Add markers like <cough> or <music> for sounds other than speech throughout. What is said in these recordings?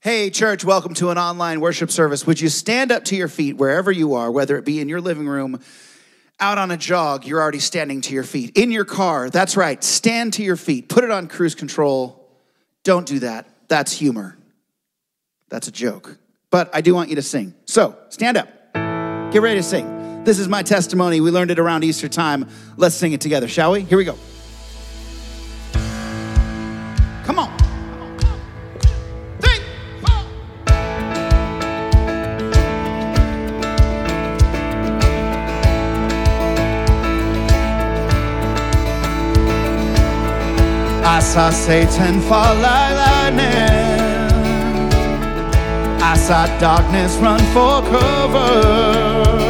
Hey, church, welcome to an online worship service. Would you stand up to your feet wherever you are, whether it be in your living room, out on a jog, you're already standing to your feet. In your car, that's right, stand to your feet. Put it on cruise control. Don't do that. That's humor. That's a joke. But I do want you to sing. So stand up. Get ready to sing. This is my testimony. We learned it around Easter time. Let's sing it together, shall we? Here we go. Saw Satan fall like lightning. I saw darkness run for cover.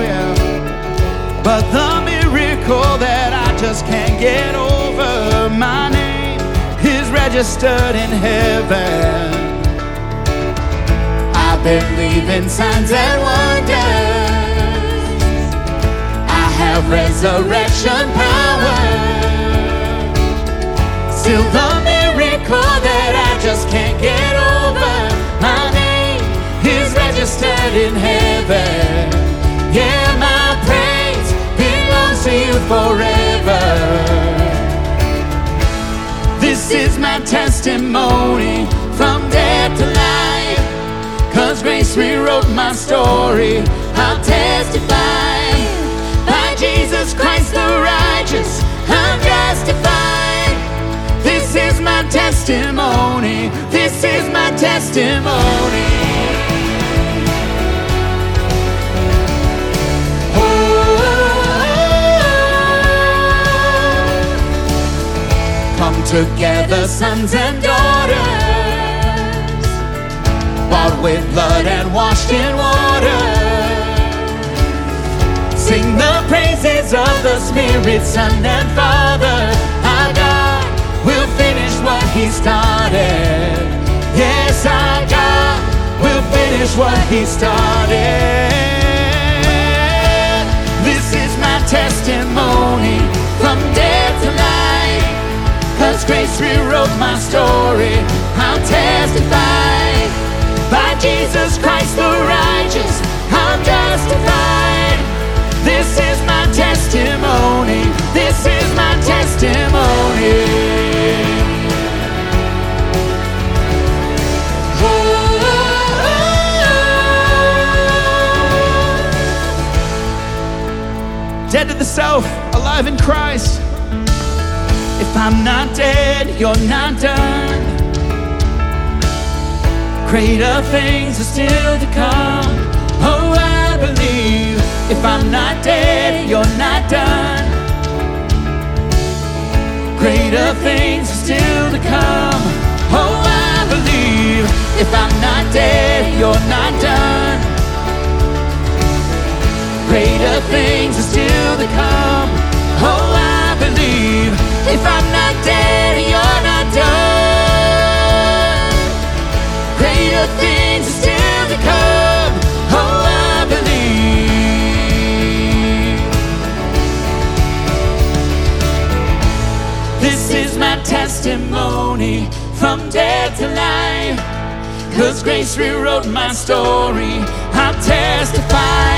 Yeah. But the miracle that I just can't get over, my name is registered in heaven. I believe in signs and wonders. I have resurrection power. Still the miracle that I just can't get over. My name is registered in heaven. Yeah, my praise belongs to you forever. This is my testimony from death to life. Cause grace rewrote my story. I'll testify by Jesus Christ the righteous. I'm justified. Testimony. This is my testimony. Come together, sons and daughters, bought with blood and washed in water. Sing the praises of the Spirit, Son, and Father. Our God will finish He started. Yes, our God will finish what He started. This is my testimony from death to life. Cause grace rewrote my story. I'll testify by Jesus Christ the righteous. I'm justified. This is my testimony. This is my testimony. Dead to the self, alive in Christ. If I'm not dead, you're not done. Greater things are still to come. Oh, I believe. If I'm not dead, you're not done. Greater things are still to come. Oh, I believe. If I'm not dead, you're not done. Greater things are still to come. Oh, I believe. If I'm not dead, you're not done. Greater things are still to come. Oh, I believe. This is my testimony from death to life. Cause grace rewrote my story. I'll testify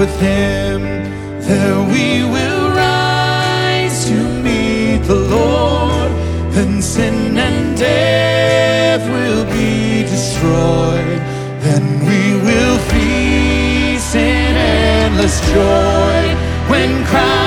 With him, there we will rise to meet the Lord, then sin and death will be destroyed, then we will feast in endless joy. When Christ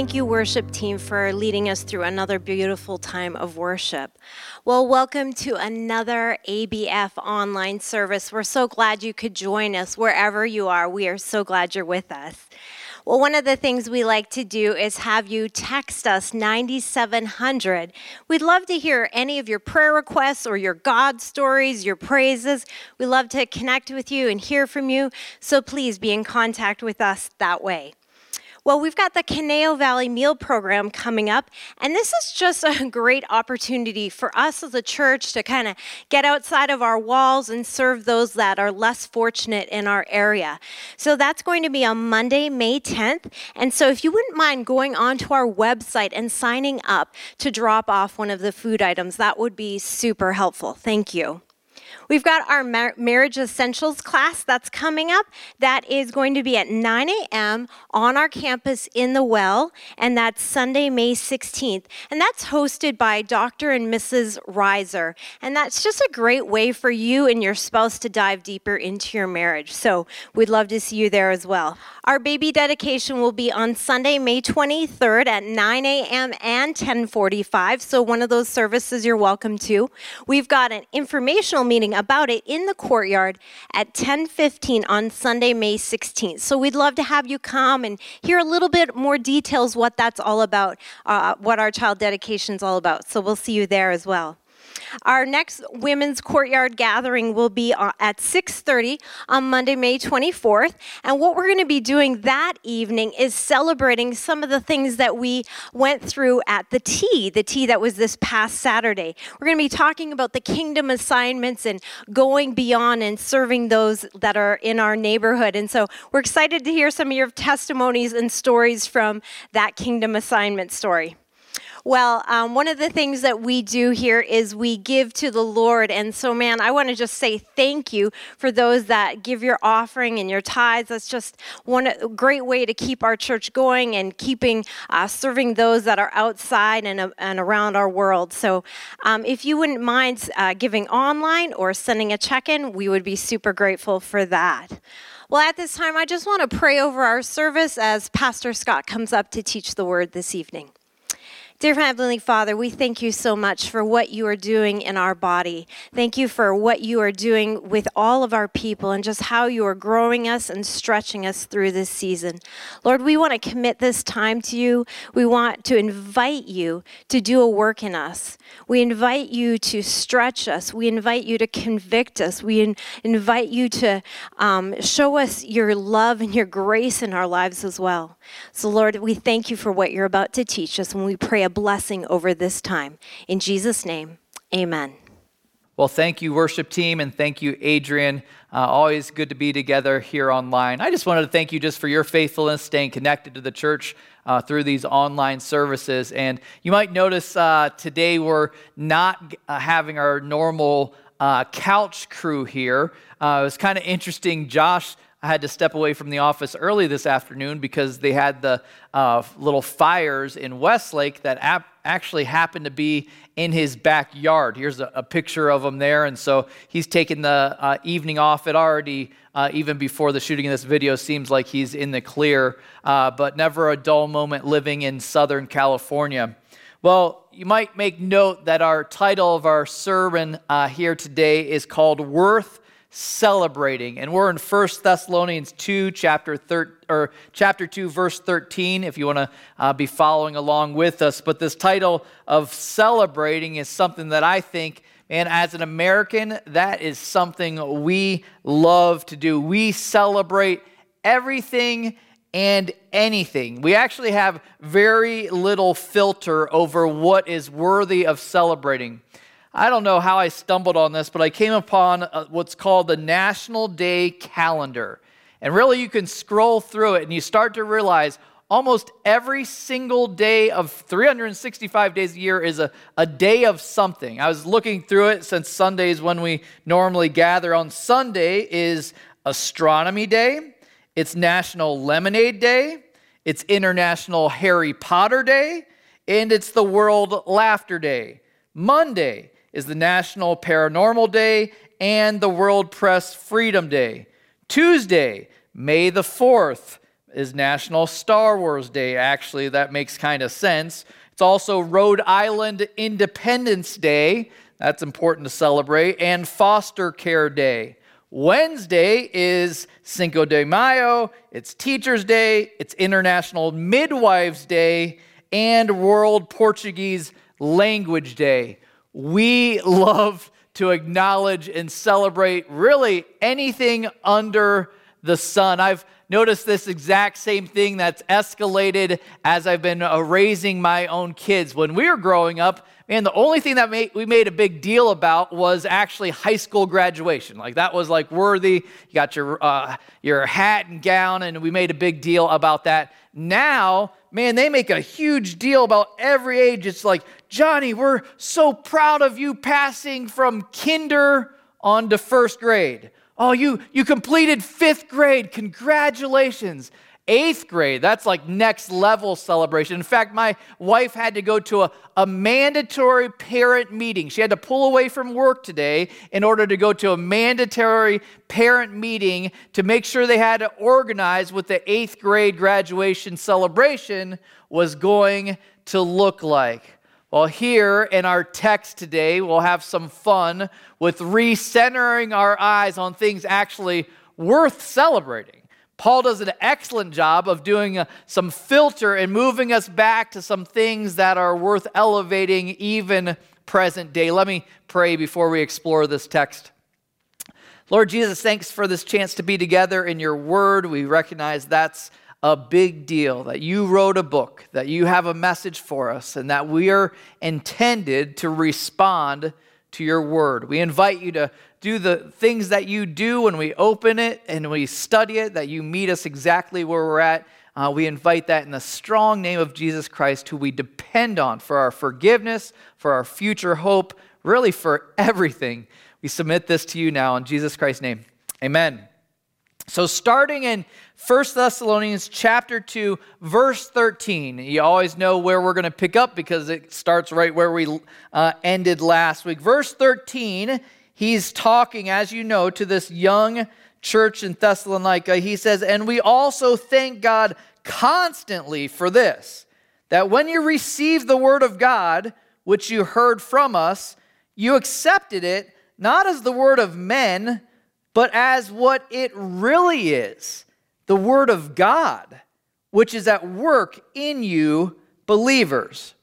thank you, worship team, for leading us through another beautiful time of worship. Well, welcome to another ABF online service. We're so glad you could join us wherever you are. We are so glad you're with us. Well, one of the things we like to do is have you text us 9700. We'd love to hear any of your prayer requests or your God stories, your praises. We love to connect with you and hear from you. So please be in contact with us that way. Well, we've got the Conejo Valley Meal Program coming up, and this is just a <laughs> great opportunity for us as a church to kind of get outside of our walls and serve those that are less fortunate in our area. So that's going to be on Monday, May 10th. And so if you wouldn't mind going onto our website and signing up to drop off one of the food items, that would be super helpful. Thank you. We've got our mar- marriage essentials class that's coming up. That is going to be at 9 a.m. on our campus in the Well, and that's Sunday, May 16th. And that's hosted by Dr. and Mrs. Reiser. And that's just a great way for you and your spouse to dive deeper into your marriage. So we'd love to see you there as well. Our baby dedication will be on Sunday, May 23rd at 9 a.m. and 10:45. So one of those services you're welcome to. We've got an informational meeting about it in the courtyard at 10:15 on Sunday, May 16th. So we'd love to have you come and hear a little bit more details what that's all about, uh, what our child dedication is all about. So we'll see you there as well. Our next women's courtyard gathering will be uh, at 6:30 on Monday, May 24th, and what we're going to be doing that evening is celebrating some of the things that we went through at the tea, the tea that was this past Saturday. We're going to be talking about the kingdom assignments and going beyond and serving those that are in our neighborhood. And so we're excited to hear some of your testimonies and stories from that kingdom assignment story. Well, um, one of the things that we do here is we give to the Lord. And so, man, I want to just say thank you for those that give your offering and your tithes. That's just one great way to keep our church going and keeping uh, serving those that are outside and, uh, and around our world. So, um, if you wouldn't mind uh, giving online or sending a check in, we would be super grateful for that. Well, at this time, I just want to pray over our service as Pastor Scott comes up to teach the word this evening. Dear Heavenly Father, we thank you so much for what you are doing in our body. Thank you for what you are doing with all of our people and just how you are growing us and stretching us through this season. Lord, we want to commit this time to you. We want to invite you to do a work in us. We invite you to stretch us. We invite you to convict us. We in- invite you to um, show us your love and your grace in our lives as well. So, Lord, we thank you for what you're about to teach us when we pray a blessing over this time. In Jesus' name, amen. Well, thank you, worship team, and thank you, Adrian. Uh, always good to be together here online. I just wanted to thank you just for your faithfulness, staying connected to the church uh, through these online services. And you might notice uh, today we're not uh, having our normal uh, couch crew here. Uh, it was kind of interesting. Josh I had to step away from the office early this afternoon because they had the uh, little fires in Westlake that ap- actually happened to be in his backyard. Here's a, a picture of him there. And so he's taken the uh, evening off. It already, uh, even before the shooting of this video, seems like he's in the clear, uh, but never a dull moment living in Southern California. Well, you might make note that our title of our sermon uh, here today is called Worth celebrating. And we're in 1 Thessalonians 2, chapter, thir- or chapter 2, verse 13, if you want to uh, be following along with us. But this title of celebrating is something that I think, and as an American, that is something we love to do. We celebrate everything and anything. We actually have very little filter over what is worthy of celebrating. I don't know how I stumbled on this, but I came upon uh, what's called the National Day Calendar. And really, you can scroll through it and you start to realize almost every single day of 365 days a year is a, a day of something. I was looking through it since Sundays when we normally gather. On Sunday is Astronomy Day, it's National Lemonade Day, it's International Harry Potter Day, and it's the World Laughter Day. Monday is the National Paranormal Day and the World Press Freedom Day. Tuesday, May the 4th, is National Star Wars Day. Actually, that makes kind of sense. It's also Rhode Island Independence Day. That's important to celebrate. And Foster Care Day. Wednesday is Cinco de Mayo, it's Teacher's Day, it's International Midwives Day, and World Portuguese Language Day. We love to acknowledge and celebrate really anything under the sun. I've noticed this exact same thing that's escalated as I've been uh, raising my own kids. When we were growing up, man, the only thing that made, we made a big deal about was actually high school graduation. Like that was like worthy. You got your uh, your hat and gown, and we made a big deal about that. Now, man, they make a huge deal about every age. It's like Johnny, we're so proud of you passing from kinder on to first grade. Oh, you, you completed fifth grade. Congratulations. Eighth grade, that's like next level celebration. In fact, my wife had to go to a, a mandatory parent meeting. She had to pull away from work today in order to go to a mandatory parent meeting to make sure they had to organize what the eighth grade graduation celebration was going to look like. Well, here in our text today, we'll have some fun with recentering our eyes on things actually worth celebrating. Paul does an excellent job of doing a, some filter and moving us back to some things that are worth elevating even present day. Let me pray before we explore this text. Lord Jesus, thanks for this chance to be together in your word. We recognize that's a big deal, that you wrote a book, that you have a message for us, and that we are intended to respond to your word. We invite you to do the things that you do when we open it and we study it, that you meet us exactly where we're at. Uh, we invite that in the strong name of Jesus Christ, who we depend on for our forgiveness, for our future hope, really for <laughs> everything. We submit this to you now in Jesus Christ's name. Amen. So, starting in 1 Thessalonians chapter 2, verse 13, you always know where we're going to pick up because it starts right where we uh, ended last week. Verse 13, he's talking, as you know, to this young church in Thessalonica. He says, And we also thank God constantly for this, that when you received the word of God, which you heard from us, you accepted it not as the word of men but as what it really is the Word of God, which is at work in you, believers.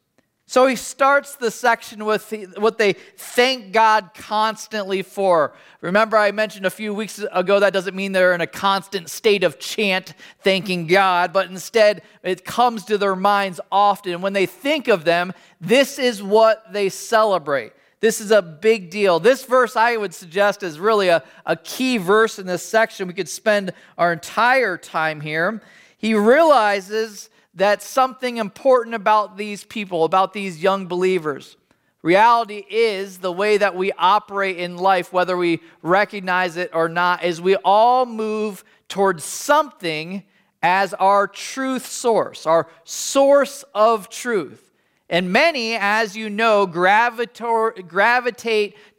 So he starts the section with what they thank God constantly for. Remember, I mentioned a few weeks ago that doesn't mean they're in a constant state of chant thanking God, but instead it comes to their minds often. When they think of them, this is what they celebrate. This is a big deal. This verse, I would suggest, is really a, a key verse in this section. We could spend our entire time here. He realizes that something important about these people, about these young believers. Reality is the way that we operate in life, whether we recognize it or not, is we all move towards something as our truth source, our source of truth. And many, as you know, gravitate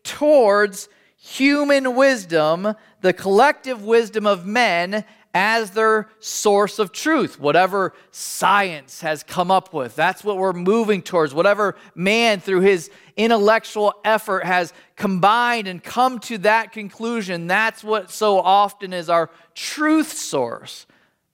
towards human wisdom, the collective wisdom of men, as their source of truth. Whatever science has come up with, that's what we're moving towards. Whatever man, through his intellectual effort, has combined and come to that conclusion, that's what so often is our truth source.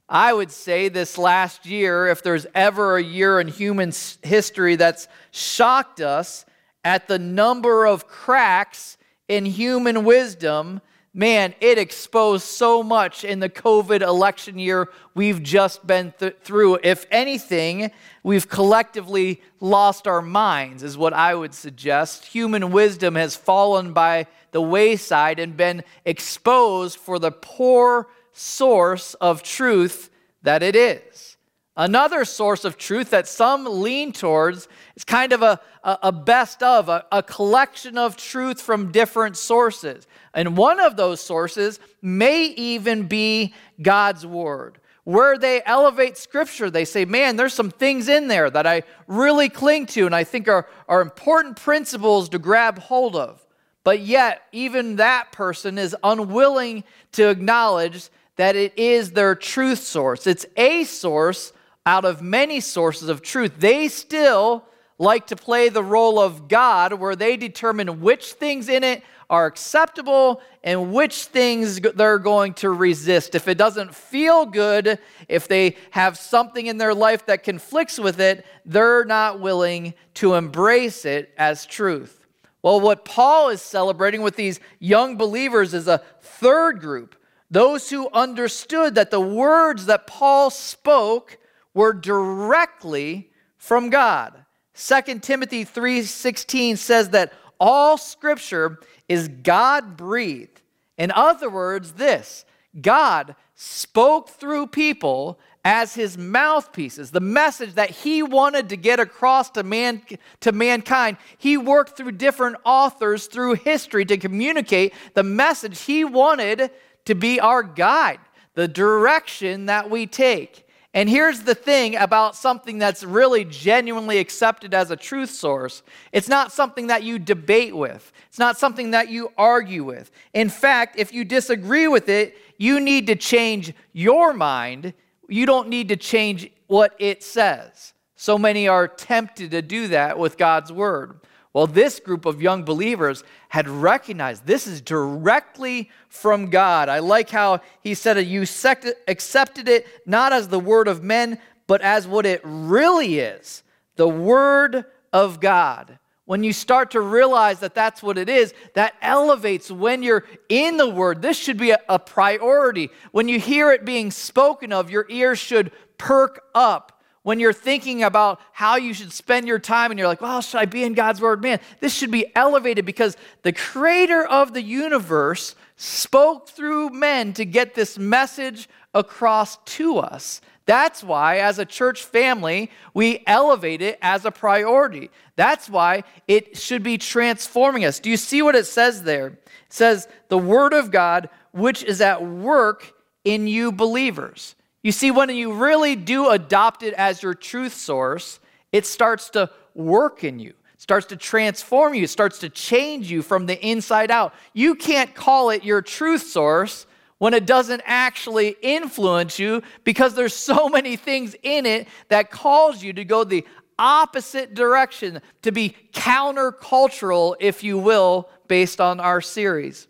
I would say this last year, if there's ever a year in human history that's shocked us at the number of cracks in human wisdom, man, it exposed so much in the COVID election year we've just been th- through. If anything, we've collectively lost our minds, is what I would suggest. Human wisdom has fallen by the wayside and been exposed for the poor source of truth that it is. Another source of truth that some lean towards is kind of a, a, best of, a, a collection of truth from different sources. And one of those sources may even be God's Word where they elevate scripture. They say, man, there's some things in there that I really cling to and I think are, are important principles to grab hold of. But yet, even that person is unwilling to acknowledge that it is their truth source. It's a source out of many sources of truth. They still like to play the role of God where they determine which things in it are acceptable and which things they're going to resist. If it doesn't feel good, if they have something in their life that conflicts with it, they're not willing to embrace it as truth. Well, what Paul is celebrating with these young believers is a third group those who understood that the words that Paul spoke were directly from God. 2 Timothy 3:16 says that all scripture is God breathed. In other words, this God spoke through people as his mouthpieces. The message that he wanted to get across to man to mankind, he worked through different authors through history to communicate the message he wanted to be our guide, the direction that we take. And here's the thing about something that's really genuinely accepted as a truth source it's not something that you debate with, it's not something that you argue with. In fact, if you disagree with it, you need to change your mind. You don't need to change what it says. So many are tempted to do that with God's word. Well, this group of young believers had recognized this is directly from God. I like how he said it. You accepted it not as the word of men, but as what it really is the word of God. When you start to realize that that's what it is, that elevates when you're in the word. This should be a, a priority. When you hear it being spoken of, your ears should perk up when you're thinking about how you should spend your time and you're like, well, should I be in God's Word? Man, this should be elevated because the creator of the universe spoke through men to get this message across to us. That's why, as a church family, we elevate it as a priority. That's why it should be transforming us. Do you see what it says there? It says, the Word of God, which is at work in you believers. You see, when you really do adopt it as your truth source, it starts to work in you, starts to transform you, starts to change you from the inside out. You can't call it your truth source when it doesn't actually influence you because there's so <laughs> many things in it that cause you to go the opposite direction, to be countercultural, if you will, based on our series.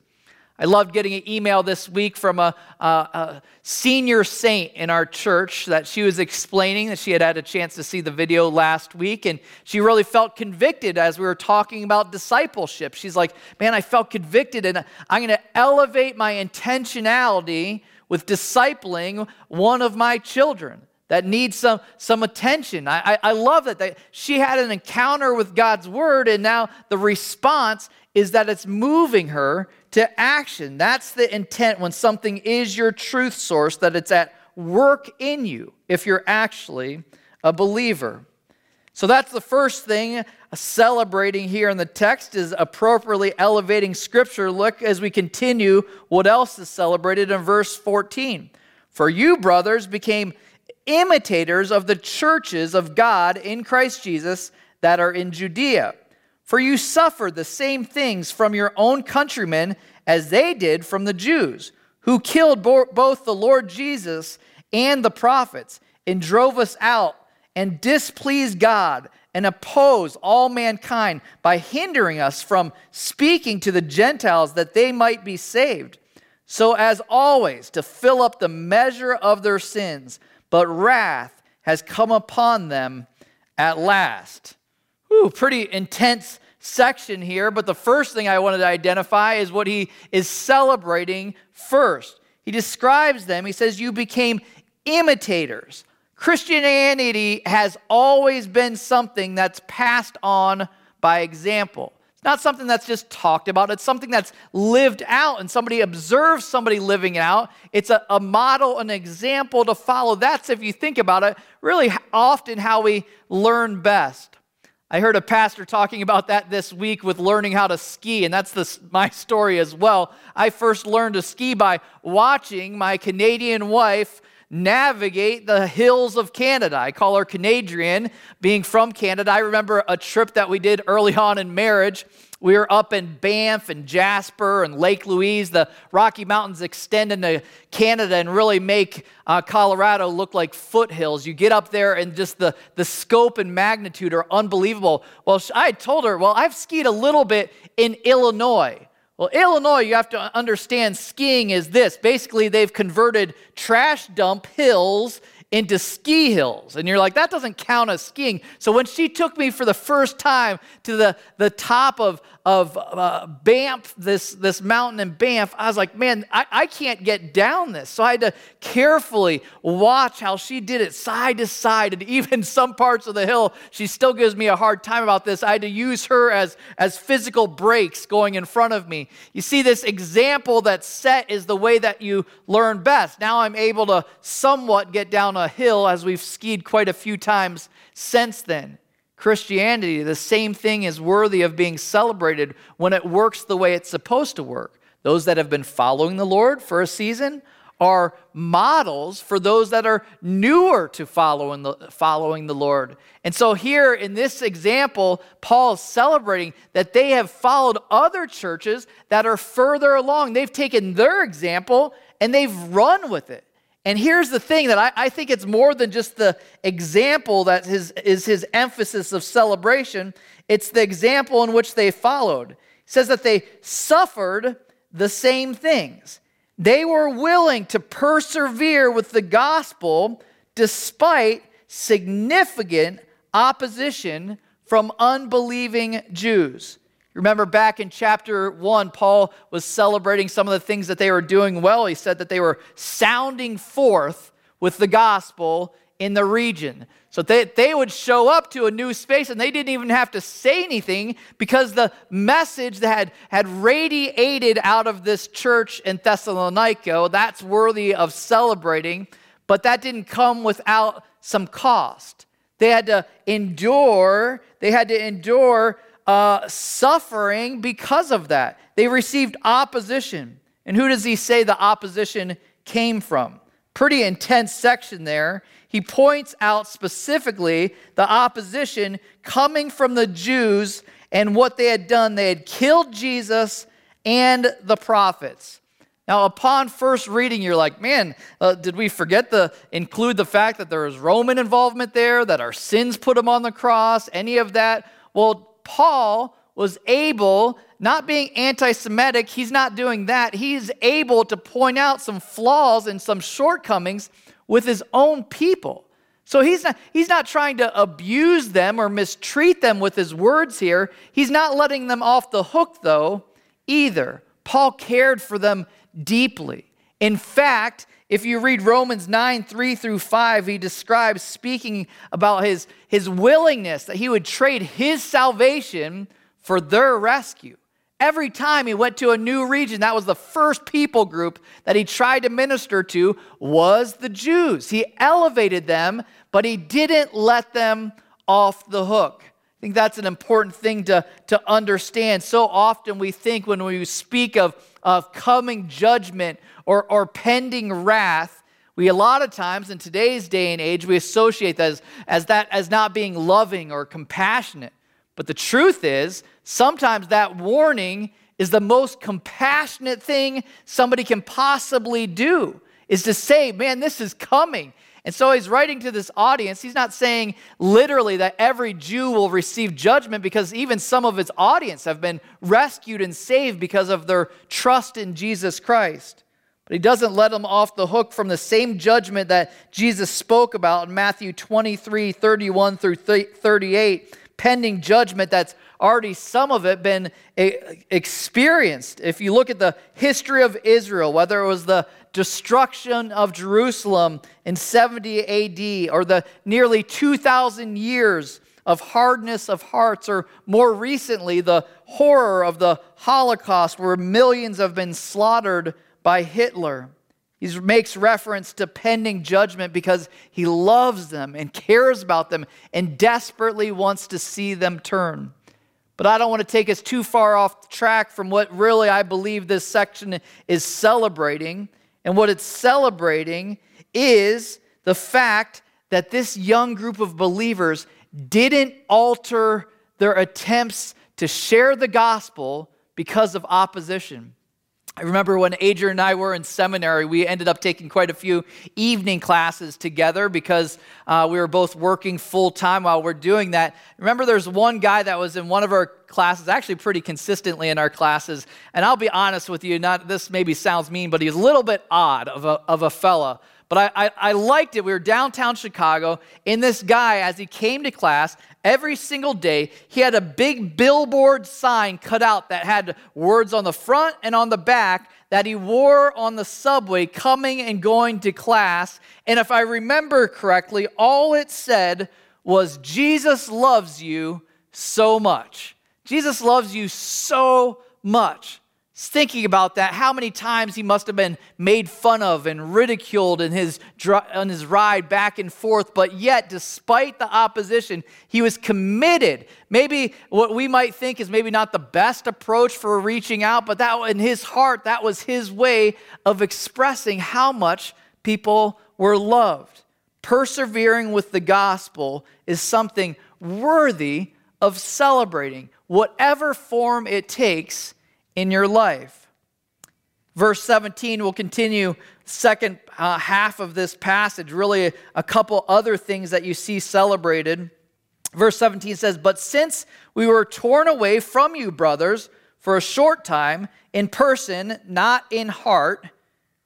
I loved getting an email this week from a, a, a, senior saint in our church that she was explaining that she had had a chance to see the video last week, and she really felt convicted as we were talking about discipleship. She's like, Man, I felt convicted, and I'm going to elevate my intentionality with discipling one of my children that needs some, some attention. I, I, I love that, that she had an encounter with God's word, and now the response is that it's moving her to action. That's the intent when something is your truth source, that it's at work in you if you're actually a believer. So that's the first thing celebrating here in the text is appropriately elevating scripture. Look as we continue what else is celebrated in verse 14. For you, brothers, became imitators of the churches of God in Christ Jesus that are in Judea. For you suffered the same things from your own countrymen as they did from the Jews, who killed bo- both the Lord Jesus and the prophets, and drove us out, and displeased God, and opposed all mankind by hindering us from speaking to the Gentiles that they might be saved. So, as always, to fill up the measure of their sins, but wrath has come upon them at last. Whew, pretty intense section here, but the first thing I wanted to identify is what he is celebrating first. He describes them, he says, You became imitators. Christianity has always been something that's passed on by example. It's not something that's just talked about, it's something that's lived out, and somebody observes somebody living it out. It's a, a model, an example to follow. That's, if you think about it, really often how we learn best. I heard a pastor talking about that this week with learning how to ski, and that's the, my story as well. I first learned to ski by watching my Canadian wife navigate the hills of Canada. I call her Canadian, being from Canada. I remember a trip that we did early on in marriage we were up in Banff and Jasper and Lake Louise. The Rocky Mountains extend into Canada and really make uh, Colorado look like foothills. You get up there and just the, the scope and magnitude are unbelievable. Well, I told her, well, I've skied a little bit in Illinois. Well, Illinois, you have to understand skiing is this. Basically, they've converted trash dump hills into ski hills. And you're like, that doesn't count as skiing. So when she took me for the first time to the, the top of, of uh, Banff, this, this mountain in Banff, I was like, man, I, I can't get down this. So I had to carefully watch how she did it side to side. And even <laughs> some parts of the hill, she still gives me a hard time about this. I had to use her as, as physical brakes going in front of me. You see, this example that's set is the way that you learn best. Now I'm able to somewhat get down a hill as we've skied quite a few times since then. Christianity, the same thing is worthy of being celebrated when it works the way it's supposed to work. Those that have been following the Lord for a season are models for those that are newer to following the, following the Lord. And so, here in this example, Paul is celebrating that they have followed other churches that are further along. They've taken their example and they've run with it. And here's the thing that I, I, think it's more than just the example that his, is his emphasis of celebration, it's the example in which they followed. He says that they suffered the same things. They were willing to persevere with the gospel despite significant opposition from unbelieving Jews. Remember back in chapter one, Paul was celebrating some of the things that they were doing well. He said that they were sounding forth with the gospel in the region. So they, they would show up to a new space and they didn't even have to say anything because the message that had, had radiated out of this church in Thessalonica, that's worthy of celebrating, but that didn't come without some cost. They had to endure, they had to endure uh, suffering because of that. They received opposition. And who does he say the opposition came from? Pretty intense section there. He points out specifically the opposition coming from the Jews and what they had done. They had killed Jesus and the prophets. Now, upon first reading, you're like, man, uh, did we forget to include the fact that there was Roman involvement there, that our sins put him on the cross, any of that? Well, Paul was able, not being anti Semitic, he's not doing that. He's able to point out some flaws and some shortcomings with his own people. So he's not, he's not trying to abuse them or mistreat them with his words here. He's not letting them off the hook, though, either. Paul cared for them deeply. In fact, if you read Romans 9, 3 through 5, he describes speaking about his, his willingness that he would trade his salvation for their rescue. Every time he went to a new region, that was the first people group that he tried to minister to was the Jews. He elevated them, but he didn't let them off the hook. I think that's an important thing to, to understand. So often we think when we speak of, of coming judgment or, or pending wrath, we a lot of times in today's day and age, we associate that as, as that as not being loving or compassionate. But the truth is, sometimes that warning is the most compassionate thing somebody can possibly do, is to say, man, this is coming. And so he's writing to this audience. He's not saying literally that every Jew will receive judgment because even some of his audience have been rescued and saved because of their trust in Jesus Christ. But he doesn't let them off the hook from the same judgment that Jesus spoke about in Matthew 23 31 through 38, pending judgment that's already some of it been experienced. If you look at the history of Israel, whether it was the destruction of Jerusalem in 70 AD or the nearly 2,000 years of hardness of hearts, or more recently, the horror of the Holocaust, where millions have been slaughtered by Hitler. He makes reference to pending judgment because he loves them and cares about them and desperately wants to see them turn. But I don't want to take us too far off track from what really I believe this section is celebrating. And what it's celebrating is the fact that this young group of believers didn't alter their attempts to share the gospel because of opposition. I remember when Adrian and I were in seminary, we ended up taking quite a few evening classes together because uh, we were both working full time while we're doing that. Remember, there's one guy that was in one of our classes, actually pretty consistently in our classes, and I'll be honest with you, not this maybe sounds mean, but he's a little bit odd of a, of a fella. But I, I, I liked it. We were downtown Chicago, and this guy, as he came to class, every single day, he had a big billboard sign cut out that had words on the front and on the back that he wore on the subway coming and going to class. And if I remember correctly, all it said was, Jesus loves you so much. Jesus loves you so much. Thinking about that, how many times he must have been made fun of and ridiculed in his, on his ride back and forth, but yet, despite the opposition, he was committed. Maybe what we might think is maybe not the best approach for reaching out, but that in his heart, that was his way of expressing how much people were loved. Persevering with the gospel is something worthy of celebrating, whatever form it takes in your life. Verse 17 will continue second uh, half of this passage, really a, a couple other things that you see celebrated. Verse 17 says, But since we were torn away from you, brothers, for a short time, in person, not in heart,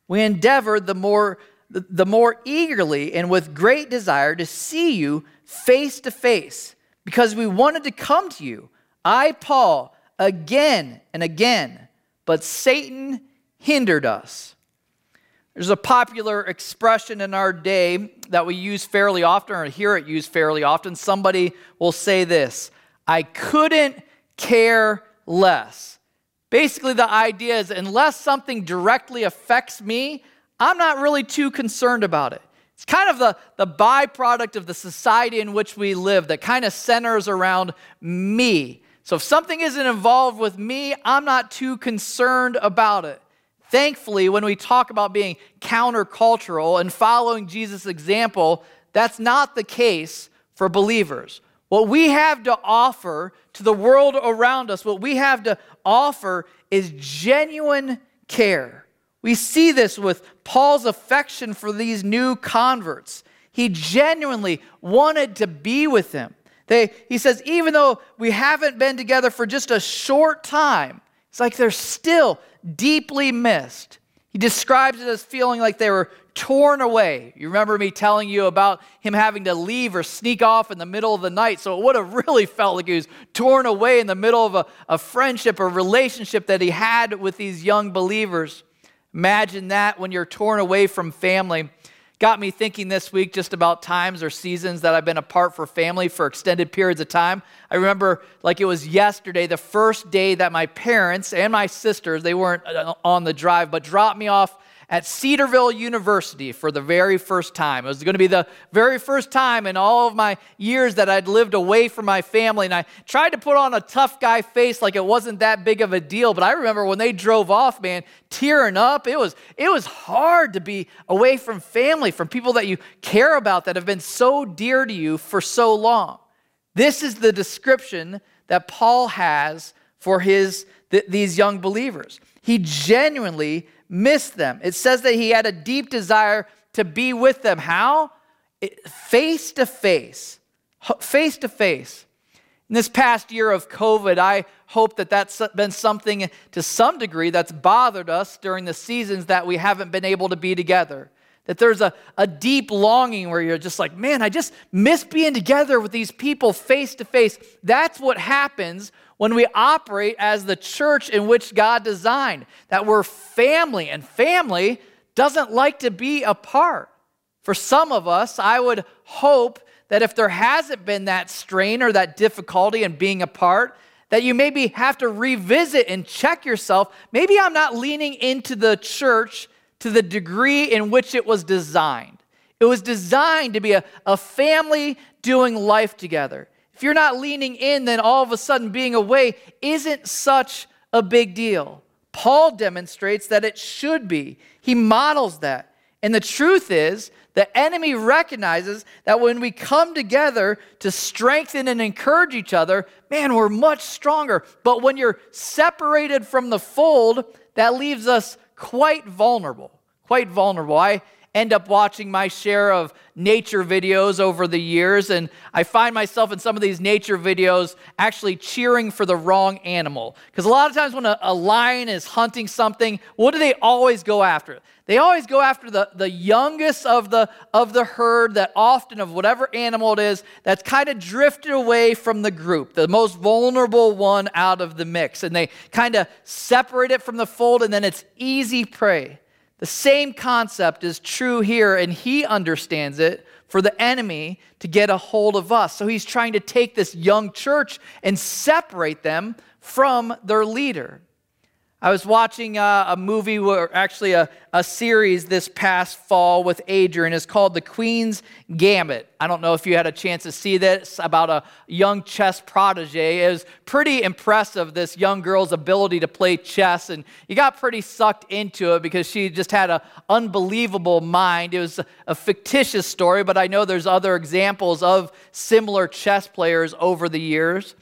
we endeavored the more, the more eagerly and with great desire to see you face to face, because we wanted to come to you. I, Paul, again and again, but Satan hindered us. There's a popular expression in our day that we use fairly often, or hear it used fairly often. Somebody will say this I couldn't care less. Basically, the idea is unless something directly affects me, I'm not really too concerned about it. It's kind of the, the byproduct of the society in which we live that kind of centers around me. So if something isn't involved with me, I'm not too concerned about it. Thankfully, when we talk about being countercultural and following Jesus' example, that's not the case for believers. What we have to offer to the world around us, what we have to offer is genuine care. We see this with Paul's affection for these new converts. He genuinely wanted to be with them. They, he says, even though we haven't been together for just a short time, it's like they're still deeply missed. He describes it as feeling like they were torn away. You remember me telling you about him having to leave or sneak off in the middle of the night. So it would have <laughs> really felt like he was torn away in the middle of a, a friendship or relationship that he had with these young believers. Imagine that when you're torn away from family got me thinking this week just about times or seasons that I've been apart for family for extended periods of time. I remember like it was yesterday, the first day that my parents and my sisters, they weren't uh, on the drive, but dropped me off at Cedarville University for the very first time. It was going to be the very first time in all of my years that I'd lived away from my family. And I tried to put on a tough guy face like it wasn't that big of a deal. But I remember when they drove off, man, tearing up. It was, it was hard to be away from family, from people that you care about that have been so dear to you for so long. This is the description that Paul has for his, th- these young believers. He genuinely missed them. It says that he had a deep desire to be with them. How? Face to face. Face to face. In this past year of COVID, I hope that that's been something to some degree that's bothered us during the seasons that we haven't been able to be together. That there's a, a deep longing where you're just like, man, I just miss being together with these people face to face. That's what happens when we operate as the church in which God designed, that we're family, and family doesn't like to be apart. For some of us, I would hope that if there hasn't been that strain or that difficulty in being apart, that you maybe have to revisit and check yourself. Maybe I'm not leaning into the church to the degree in which it was designed. It was designed to be a, a family doing life together. If you're not leaning in, then all of a sudden being away isn't such a big deal. Paul demonstrates that it should be. He models that. And the truth is, the enemy recognizes that when we come together to strengthen and encourage each other, man, we're much stronger. But when you're separated from the fold, that leaves us quite vulnerable. Quite vulnerable. I end up watching my share of nature videos over the years, and I find myself in some of these nature videos actually cheering for the wrong animal. Because a lot of times when a, a lion is hunting something, what do they always go after? They always go after the, the youngest of the, of the herd, that often of whatever animal it is, that's kind of drifted away from the group, the most vulnerable one out of the mix. And they kind of separate it from the fold, and then it's easy prey. The same concept is true here, and he understands it for the enemy to get a hold of us. So he's trying to take this young church and separate them from their leader. I was watching a, a movie, or actually a, a series this past fall with Adrian. It's called The Queen's Gambit. I don't know if you had a chance to see this about a young chess protege. It was pretty impressive, this young girl's ability to play chess. And you got pretty sucked into it because she just had an unbelievable mind. It was a fictitious story, but I know there's other examples of similar chess players over the years.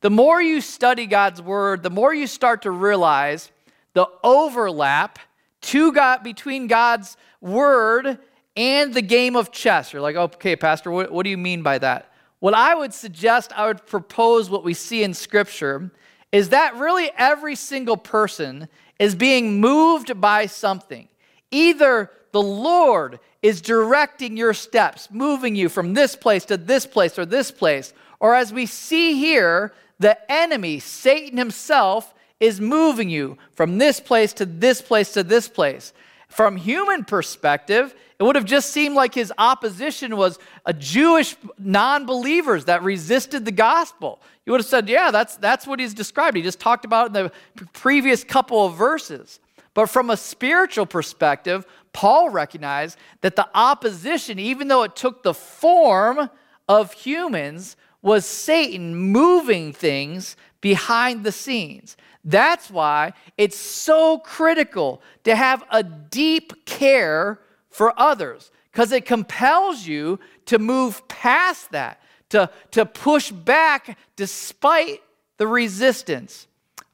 The more you study God's word, the more you start to realize the overlap to God, between God's word and the game of chess. You're like, okay, Pastor, what, what do you mean by that? What I would suggest, I would propose what we see in Scripture is that really every single person is being moved by something. Either the Lord is directing your steps, moving you from this place to this place or this place, or as we see here, the enemy, Satan himself, is moving you from this place to this place to this place. From human perspective, it would have just seemed like his opposition was a Jewish non-believers that resisted the gospel. You would have said, yeah, that's, that's what he's described. He just talked about in the previous couple of verses. But from a spiritual perspective, Paul recognized that the opposition, even though it took the form of humans, was Satan moving things behind the scenes. That's why it's so critical to have a deep care for others, because it compels you to move past that, to, to push back despite the resistance.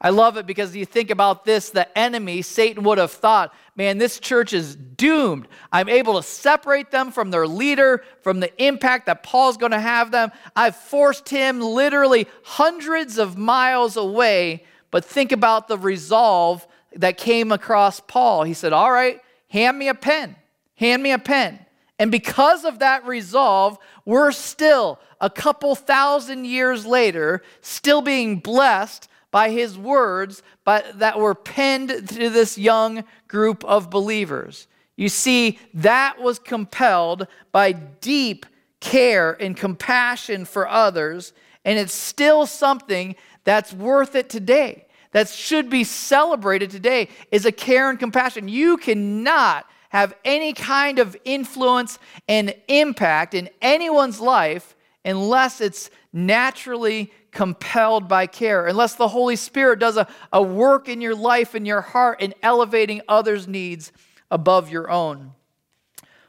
I love it because you think about this the enemy, Satan would have thought, man, this church is doomed. I'm able to separate them from their leader, from the impact that Paul's going to have them. I've forced him literally hundreds of miles away. But think about the resolve that came across Paul. He said, All right, hand me a pen, hand me a pen. And because of that resolve, we're still a couple thousand years later, still being blessed by his words but that were penned to this young group of believers. You see, that was compelled by deep care and compassion for others, and it's still something that's worth it today. That should be celebrated today is a care and compassion. You cannot have any kind of influence and impact in anyone's life unless it's naturally compelled by care, unless the Holy Spirit does a, a work in your life and your heart in elevating others' needs above your own.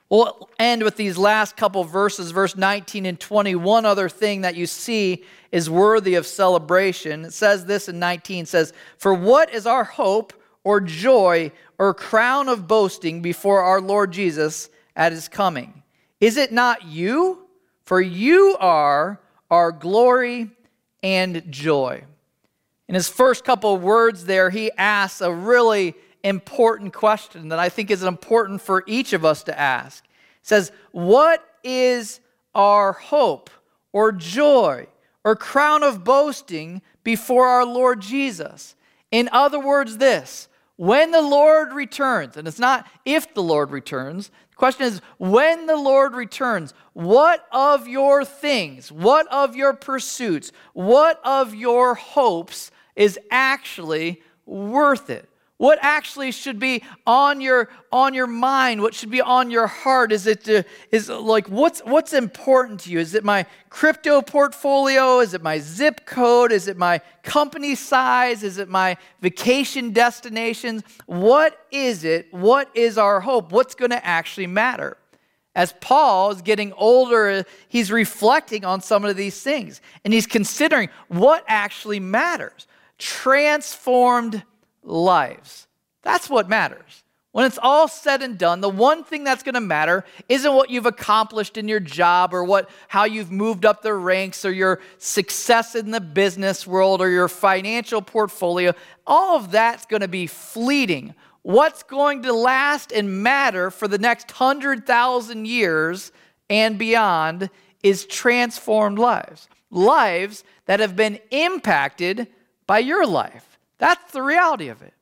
We'll end with these last couple verses, verse 19 and 20. One other thing that you see is worthy of celebration. It says this in 19 says, For what is our hope or joy or crown of boasting before our Lord Jesus at his coming? Is it not you? For you are our glory and joy. In his first couple of words there, he asks a really important question that I think is important for each of us to ask. He says, What is our hope or joy or crown of boasting before our Lord Jesus? In other words, this when the Lord returns, and it's not if the Lord returns, question is when the Lord returns, what of your things, what of your pursuits, what of your hopes is actually worth it? What actually should be on your on your mind? What should be on your heart? Is it to, is like what's what's important to you? Is it my crypto portfolio? Is it my zip code? Is it my company size? Is it my vacation destinations? What is it? What is our hope? What's going to actually matter? As Paul is getting older, he's reflecting on some of these things and he's considering what actually matters. Transformed lives. That's what matters. When it's all said and done, the one thing that's going to matter isn't what you've accomplished in your job or what how you've moved up the ranks or your success in the business world or your financial portfolio. All of that's going to be fleeting. What's going to last and matter for the next 100,000 years and beyond is transformed lives. Lives that have been impacted by your life. That's the reality of it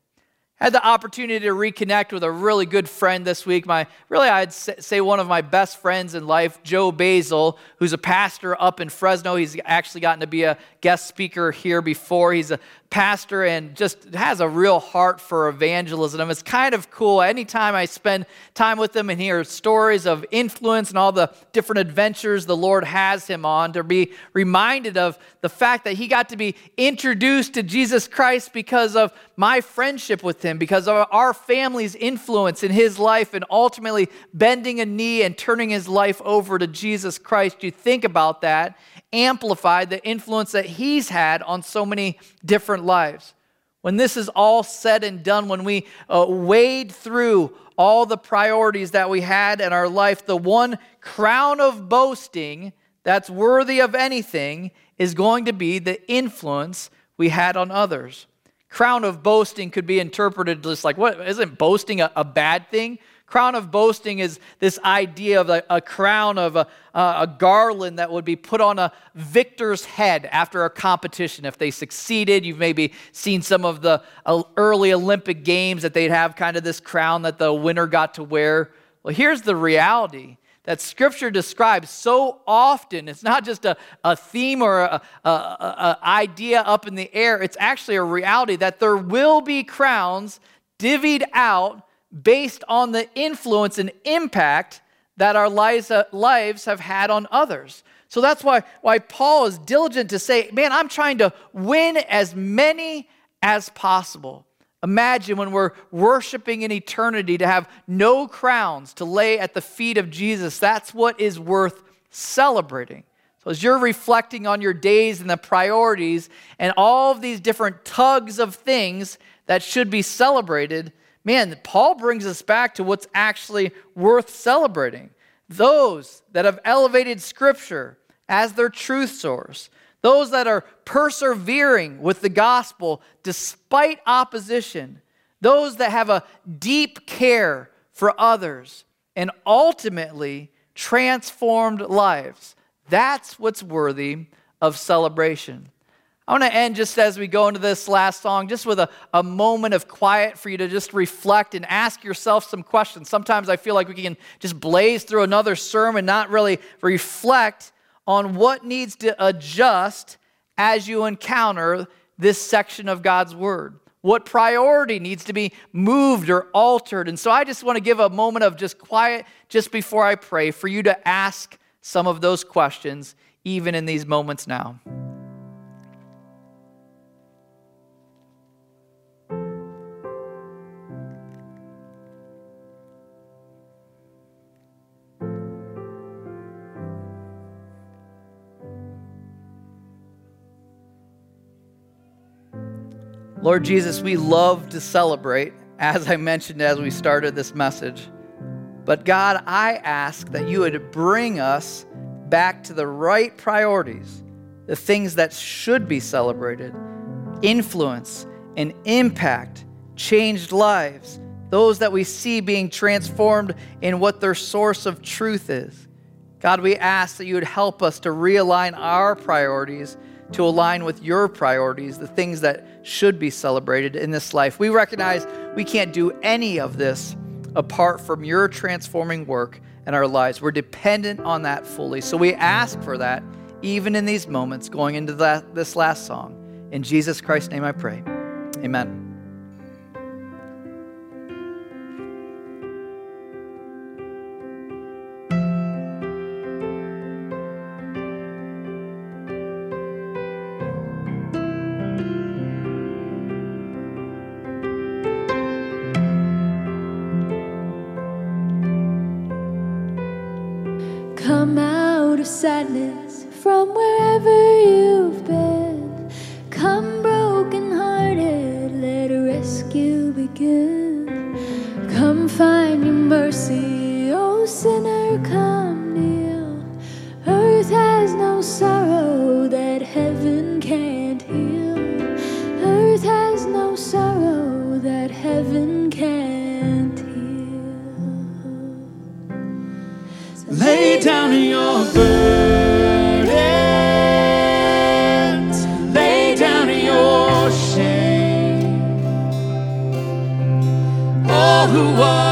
had the opportunity to reconnect with a really good friend this week. My really, I'd say one of my best friends in life, Joe Basil, who's a pastor up in Fresno. He's actually gotten to be a guest speaker here before. He's a pastor and just has a real heart for evangelism. It's kind of cool. Anytime I spend time with him and hear stories of influence and all the different adventures the Lord has him on, to be reminded of the fact that he got to be introduced to Jesus Christ because of my friendship with him, because of our family's influence in his life, and ultimately bending a knee and turning his life over to Jesus Christ. You think about that amplify the influence that he's had on so many different lives. When this is all said and done, when we uh, wade through all the priorities that we had in our life, the one crown of boasting that's worthy of anything is going to be the influence we had on others. Crown of boasting could be interpreted just like, what, isn't boasting a, a bad thing? Crown of boasting is this idea of a, a crown of a, a, garland that would be put on a victor's head after a competition. If they succeeded, you've maybe seen some of the uh, early Olympic games that they'd have kind of this crown that the winner got to wear. Well, here's the reality that scripture describes so often. It's not just a, a theme or a, a, a, idea up in the air, it's actually a reality that there will be crowns divvied out based on the influence and impact that our lives, uh, lives have had on others. So that's why, why Paul is diligent to say, man, I'm trying to win as many as possible. Imagine when we're worshiping in eternity to have no crowns to lay at the feet of Jesus. That's what is worth celebrating. So, as you're reflecting on your days and the priorities and all of these different tugs of things that should be celebrated, man, Paul brings us back to what's actually worth celebrating. Those that have elevated Scripture as their truth source, those that are persevering with the gospel despite opposition, those that have a deep care for others, and ultimately transformed lives. That's what's worthy of celebration. I want to end just as we go into this last song, just with a, a moment of quiet for you to just reflect and ask yourself some questions. Sometimes I feel like we can just blaze through another sermon, not really reflect on what needs to adjust as you encounter this section of God's Word. What priority needs to be moved or altered. And so I just want to give a moment of just quiet just before I pray for you to ask some of those questions, even in these moments now. Lord Jesus, we love to celebrate, as I mentioned as we started this message. But God, I ask that you would bring us back to the right priorities, the things that should be celebrated influence and impact, changed lives, those that we see being transformed in what their source of truth is. God, we ask that you would help us to realign our priorities to align with your priorities, the things that should be celebrated in this life. We recognize we can't do any of this apart from your transforming work in our lives. We're dependent on that fully. So we ask for that even in these moments going into that, this last song. In Jesus Christ's name I pray. Amen. sadness from wherever you've been. Come, broken hearted, let rescue begin. Come, find your mercy, oh sinner, come. who was.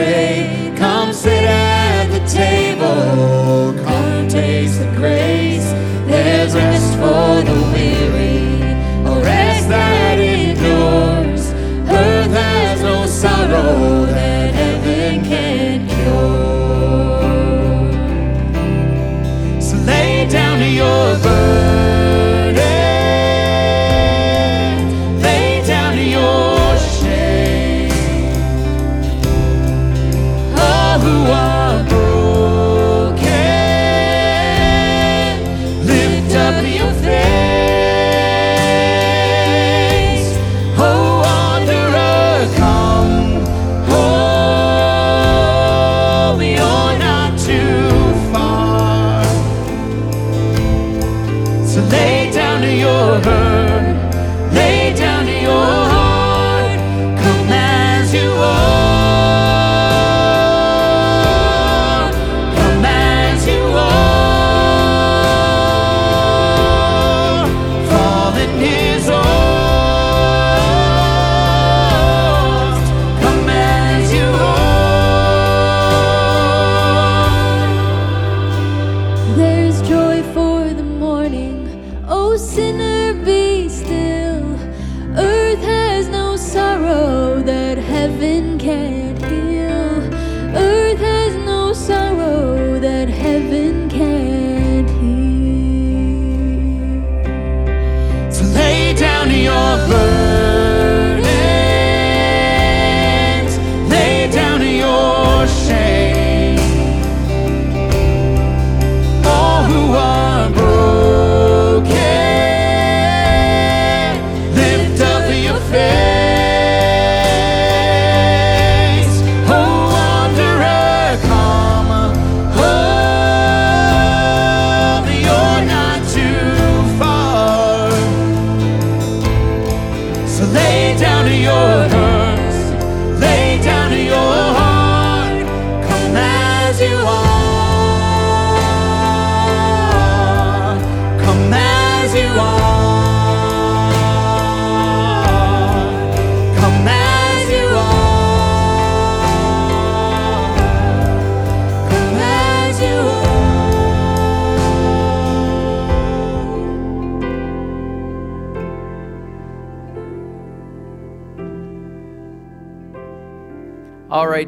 tray. Come sit at the table. Come taste the grace.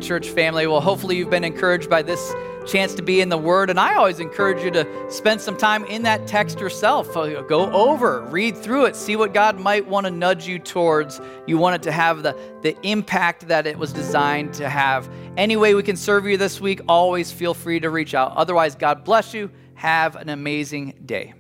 church family. Well, hopefully, you've been encouraged by this chance to be in the Word. And I always encourage you to spend some time in that text yourself. Uh, go over, read through it, see what God might want to nudge you towards. You want it to have the, the impact that it was designed to have. Any way we can serve you this week, always feel free to reach out. Otherwise, God bless you. Have an amazing day.